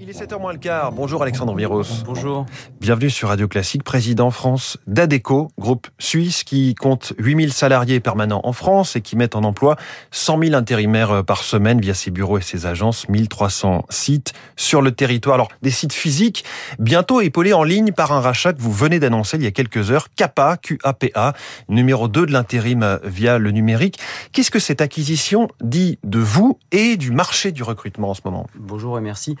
Il est 7h moins le quart. Bonjour Alexandre Miros. Bonjour. Bienvenue sur Radio Classique, président France d'ADECO, groupe suisse qui compte 8000 salariés permanents en France et qui met en emploi 100 000 intérimaires par semaine via ses bureaux et ses agences, 1300 sites sur le territoire. Alors, des sites physiques, bientôt épaulés en ligne par un rachat que vous venez d'annoncer il y a quelques heures, CAPA, QAPA, numéro 2 de l'intérim via le numérique. Qu'est-ce que cette acquisition dit de vous et du marché du recrutement en ce moment? Bonjour et merci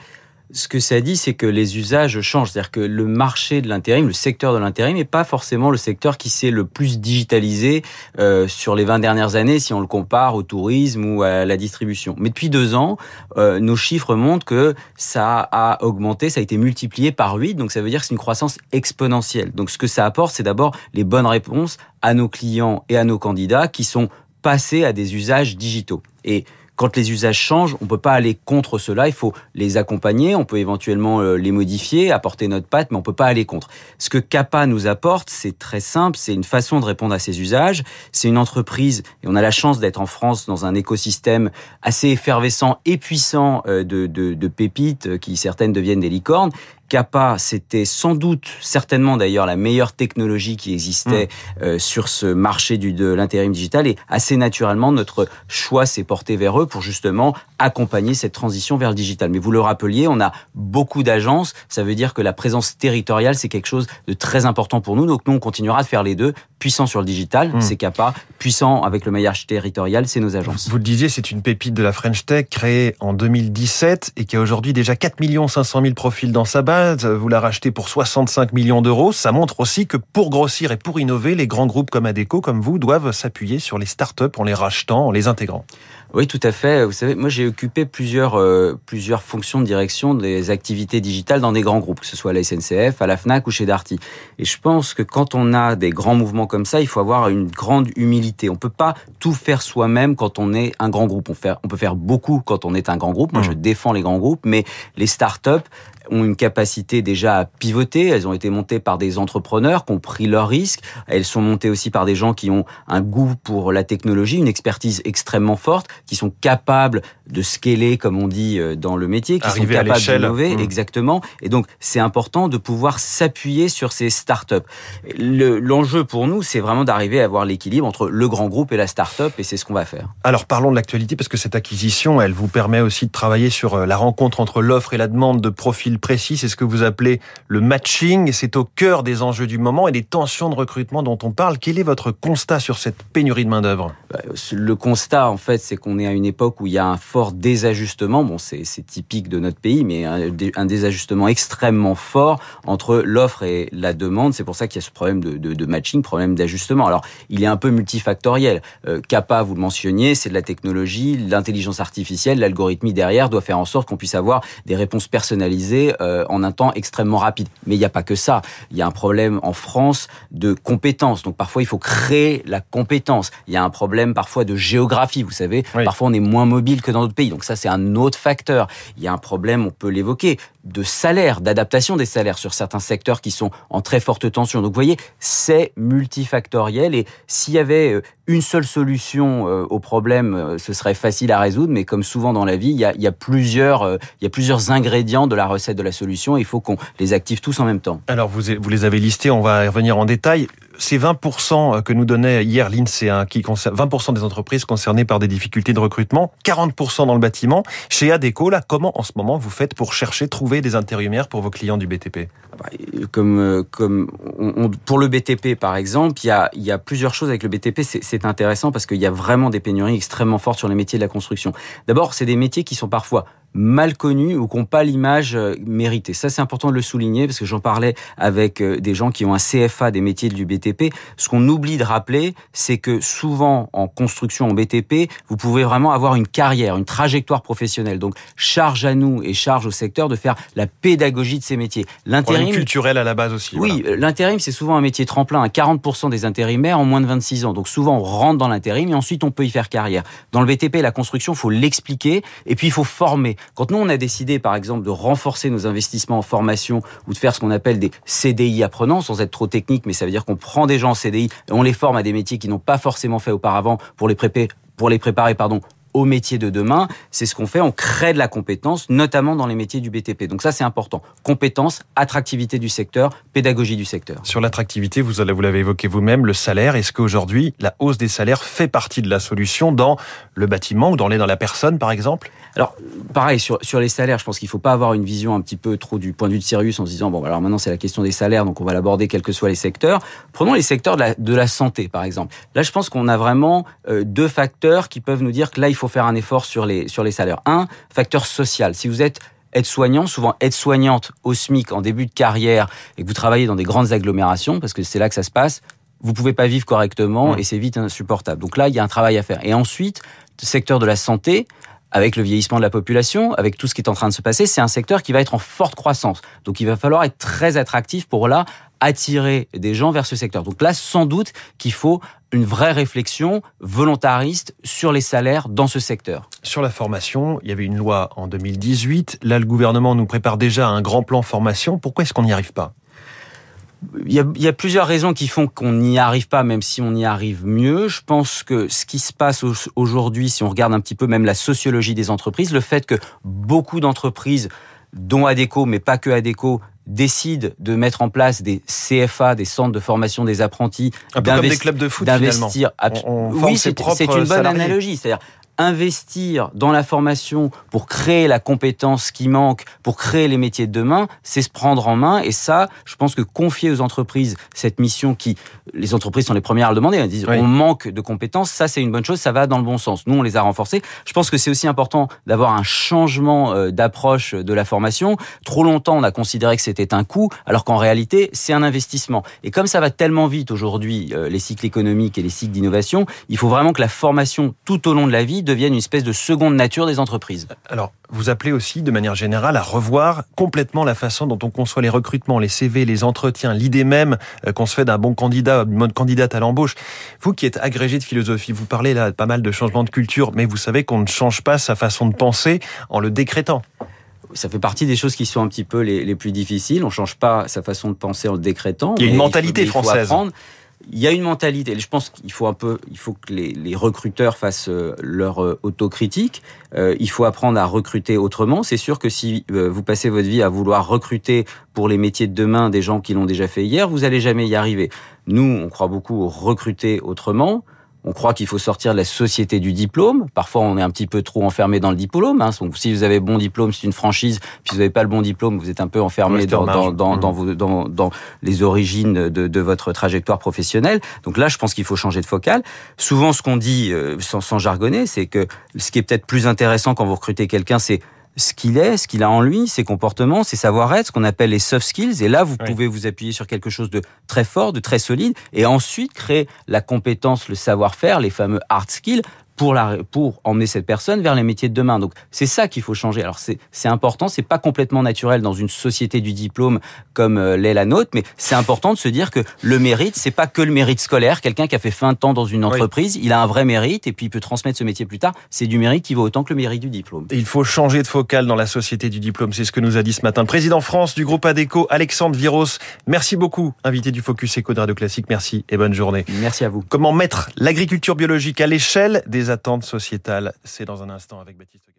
ce que ça dit, c'est que les usages changent. C'est-à-dire que le marché de l'intérim, le secteur de l'intérim, n'est pas forcément le secteur qui s'est le plus digitalisé euh, sur les 20 dernières années, si on le compare au tourisme ou à la distribution. Mais depuis deux ans, euh, nos chiffres montrent que ça a augmenté, ça a été multiplié par 8, donc ça veut dire que c'est une croissance exponentielle. Donc ce que ça apporte, c'est d'abord les bonnes réponses à nos clients et à nos candidats qui sont passés à des usages digitaux. Et quand les usages changent, on peut pas aller contre cela. Il faut les accompagner. On peut éventuellement euh, les modifier, apporter notre patte, mais on peut pas aller contre. Ce que Kappa nous apporte, c'est très simple. C'est une façon de répondre à ces usages. C'est une entreprise et on a la chance d'être en France dans un écosystème assez effervescent et puissant euh, de, de, de pépites euh, qui certaines deviennent des licornes Kappa, c'était sans doute, certainement d'ailleurs, la meilleure technologie qui existait mmh. euh, sur ce marché du, de l'intérim digital. Et assez naturellement, notre choix s'est porté vers eux pour justement accompagner cette transition vers le digital. Mais vous le rappeliez, on a beaucoup d'agences. Ça veut dire que la présence territoriale, c'est quelque chose de très important pour nous. Donc nous, on continuera de faire les deux. Puissant sur le digital, mmh. c'est Kappa. Puissant avec le maillage territorial, c'est nos agences. Vous le disiez, c'est une pépite de la French Tech créée en 2017 et qui a aujourd'hui déjà 4 500 000 profils dans sa base vous la rachetez pour 65 millions d'euros. Ça montre aussi que pour grossir et pour innover, les grands groupes comme Adecco, comme vous, doivent s'appuyer sur les startups en les rachetant, en les intégrant. Oui, tout à fait. Vous savez, moi j'ai occupé plusieurs euh, plusieurs fonctions de direction des activités digitales dans des grands groupes, que ce soit à la SNCF, à la Fnac ou chez Darty. Et je pense que quand on a des grands mouvements comme ça, il faut avoir une grande humilité. On peut pas tout faire soi-même quand on est un grand groupe. On, fait, on peut faire beaucoup quand on est un grand groupe. Moi, mmh. je défends les grands groupes, mais les startups, ont une capacité déjà à pivoter. Elles ont été montées par des entrepreneurs qui ont pris leurs risques. Elles sont montées aussi par des gens qui ont un goût pour la technologie, une expertise extrêmement forte, qui sont capables de scaler, comme on dit euh, dans le métier, qui sont capables d'innover, mmh. exactement. Et donc, c'est important de pouvoir s'appuyer sur ces startups. L'enjeu pour nous, c'est vraiment d'arriver à avoir l'équilibre entre le grand groupe et la startup, et c'est ce qu'on va faire. Alors, parlons de l'actualité, parce que cette acquisition, elle vous permet aussi de travailler sur euh, la rencontre entre l'offre et la demande de profils précis, c'est ce que vous appelez le matching. C'est au cœur des enjeux du moment et des tensions de recrutement dont on parle. Quel est votre constat sur cette pénurie de main-d'œuvre? Bah, Le constat, en fait, c'est qu'on est à une époque où il y a un fort désajustement. Bon, c'est typique de notre pays, mais un, désajustement extrêmement fort entre l'offre et la demande. C'est pour ça qu'il y a ce problème de, matching, problème d'ajustement. Alors, il est un peu multifactoriel. Euh, Kappa, vous le mentionniez, c'est de la technologie, l'intelligence artificielle, l'algorithmie derrière doit faire en sorte qu'on puisse avoir des réponses personnalisées euh, en un temps extrêmement rapide. Mais il n'y a pas que ça. Il y a un problème en France de compétences. Donc parfois, il faut créer la compétence. Il y a un problème parfois de géographie. Vous savez, parfois on est moins mobile que dans d'autres pays. Donc ça, c'est un autre facteur. Il y a un problème, on peut l'évoquer, de salaire, d'adaptation des salaires sur certains secteurs qui sont en très forte tension. Donc vous voyez, c'est multifactoriel et s'il y avait euh, une seule solution euh, au problème, euh, ce serait facile à résoudre, mais comme souvent dans la vie, il y a, plusieurs, il y a plusieurs ingrédients de la recette de la solution. il faut qu'on les active tous en même temps. Alors vous, vous les avez listés, on va revenir en détail ces 20% que nous donnait hier l'INSEE, hein, qui concerne 20% des entreprises concernées par des difficultés de recrutement, 40% dans le bâtiment. Chez Adeco, là, comment en ce moment vous faites pour chercher, trouver des intérimaires pour vos clients du BTP ah bah, Comme, euh, comme pour le BTP par exemple, il y a, y a plusieurs choses avec le BTP. C'est intéressant parce qu'il y a vraiment des pénuries extrêmement fortes sur les métiers de la construction. D'abord, c'est des métiers qui sont parfois mal connus ou qui n'ont pas l'image euh, méritée. Ça, c'est important de le souligner parce que j'en parlais avec euh, des gens qui ont un CFA des métiers du BTP. Ce qu'on oublie de rappeler, c'est que souvent en construction en BTP, vous pouvez vraiment avoir une carrière, une trajectoire professionnelle. Donc, charge à nous et charge au secteur de faire la pédagogie de ces métiers. L'intérim culturel à la base aussi. Oui, l'intérim c'est souvent un métier tremplin. À 40% des intérimaires en moins de 26 ans. Donc souvent on rentre dans l'intérim et ensuite on peut y faire carrière. Dans le BTP, la construction, il faut l'expliquer et puis il faut former. Quand nous, on a décidé, par exemple, de renforcer nos investissements en formation ou de faire ce qu'on appelle des CDI apprenants, sans être trop technique, mais ça veut dire qu'on prend des gens en CDI et on les forme à des métiers qu'ils n'ont pas forcément fait auparavant pour les, préparer, pour les préparer pardon, aux métiers de demain. C'est ce qu'on fait. On crée de la compétence, notamment dans les métiers du BTP. Donc ça, c'est important. Compétence, attractivité du secteur, pédagogie du secteur. Sur l'attractivité, vous, l'avez évoqué vous-même, le salaire. Est-ce qu'aujourd'hui, la hausse des salaires fait partie de la solution dans le bâtiment ou dans les dans la personne, par exemple? Alors, pareil, sur, sur les salaires, je pense qu'il ne faut pas avoir une vision un petit peu trop du point de vue de Sirius en se disant, bon, alors maintenant, c'est la question des salaires, donc on va l'aborder quels que soient les secteurs. Prenons les secteurs de la, de la santé, par exemple. Là, je pense qu'on a vraiment euh, deux facteurs qui peuvent nous dire que là, il faut faire un effort sur les, sur les salaires. Un, facteur social. Si vous êtes aide-soignant, souvent aide-soignante au SMIC en début de carrière et que vous travaillez dans des grandes agglomérations, parce que c'est là que ça se passe, vous pouvez pas vivre correctement et c'est vite insupportable. Donc là, il y a un travail à faire. Et ensuite, le secteur de la santé, avec le vieillissement de la population, avec tout ce qui est en train de se passer, c'est un secteur qui va être en forte croissance. Donc il va falloir être très attractif pour là attirer des gens vers ce secteur. Donc là, sans doute qu'il faut une vraie réflexion volontariste sur les salaires dans ce secteur. Sur la formation, il y avait une loi en 2018. Là, le gouvernement nous prépare déjà un grand plan formation. Pourquoi est-ce qu'on n'y arrive pas? Il y, a, il y, a, plusieurs raisons qui font qu'on n'y arrive pas, même si on y arrive mieux. Je pense que ce qui se passe aujourd'hui, si on regarde un petit peu même la sociologie des entreprises, le fait que beaucoup d'entreprises, dont Adeco, mais pas que Adeco, décident de mettre en place des CFA, des centres de formation des apprentis, un peu comme des clubs de foot d'investir. On, on oui, c'est une bonne analogie. C'est-à-dire investir dans la formation pour créer la compétence qui manque, pour créer les métiers de demain, c'est se prendre en main. Et ça, je pense que confier aux entreprises cette mission qui, les entreprises sont les premières à le demander, elles disent on manque de compétences, ça c'est une bonne chose, ça va dans le bon sens. Nous, on les a renforcés. Je pense que c'est aussi important d'avoir un changement euh, d'approche de la formation. Trop longtemps, on a considéré que c'était un coût, alors qu'en réalité, c'est un investissement. Et comme ça va tellement vite aujourd'hui, euh, les cycles économiques et les cycles d'innovation, il faut vraiment que la formation tout au long de la vie deviennent une espèce de seconde nature des entreprises. Alors, vous appelez aussi, de manière générale, à revoir complètement la façon dont on conçoit les recrutements, les CV, les entretiens, l'idée même euh, qu'on se fait d'un bon candidat, d'une bonne candidate à l'embauche. Vous qui êtes agrégé de philosophie, vous parlez là pas mal de changements de culture, mais vous savez qu'on ne change pas sa façon de penser en le décrétant ça fait partie des choses qui sont un petit peu les, les plus difficiles. On change pas sa façon de penser en le décrétant. Il y a une mentalité française il y a une mentalité. Je pense qu'il faut un peu, il faut que les, recruteurs fassent euh, leur euh, autocritique. Euh, il faut apprendre à recruter autrement. C'est sûr que si vous passez votre vie à vouloir recruter pour les métiers de demain des gens qui l'ont déjà fait hier, vous allez jamais y arriver. Nous, on croit beaucoup au recruter autrement. On croit qu'il faut sortir de la société du diplôme. Parfois, on est un petit peu trop enfermé dans le diplôme. Hein. Donc, si vous avez bon diplôme, c'est une franchise. Puis, vous n'avez pas le bon diplôme, vous êtes un peu enfermé dans, dans, dans, dans, mmh. vos, dans, dans, les origines de, de, votre trajectoire professionnelle. Donc là, je pense qu'il faut changer de focale. Souvent, ce qu'on dit, euh, sans, sans jargonner, c'est que ce qui est peut-être plus intéressant quand vous recrutez quelqu'un, c'est ce qu'il est, ce qu'il a en lui, ses comportements, ses savoir-être, ce qu'on appelle les soft skills. Et là, vous pouvez vous appuyer sur quelque chose de très fort, de très solide, et ensuite créer la compétence, le savoir-faire, les fameux hard skills, pour, la, pour emmener cette personne vers les métiers de demain. Donc c'est ça qu'il faut changer. Alors c'est important, c'est pas complètement naturel dans une société du diplôme comme euh, l'est la nôtre, mais c'est important de se dire que le mérite, c'est pas que le mérite scolaire. Quelqu'un qui a fait 20 ans dans une entreprise, il a un vrai mérite et puis il peut transmettre ce métier plus tard. C'est du mérite qui vaut autant que le mérite du diplôme. il faut changer de focal dans la société du diplôme. C'est ce que nous a dit ce matin le président France du groupe ADECO, Alexandre Viros. Merci beaucoup, invité du Focus Eco de Radio Classique. Merci et bonne journée. Merci à vous. Comment mettre l'agriculture biologique à l'échelle des attentes sociétales. C'est dans un instant avec Baptiste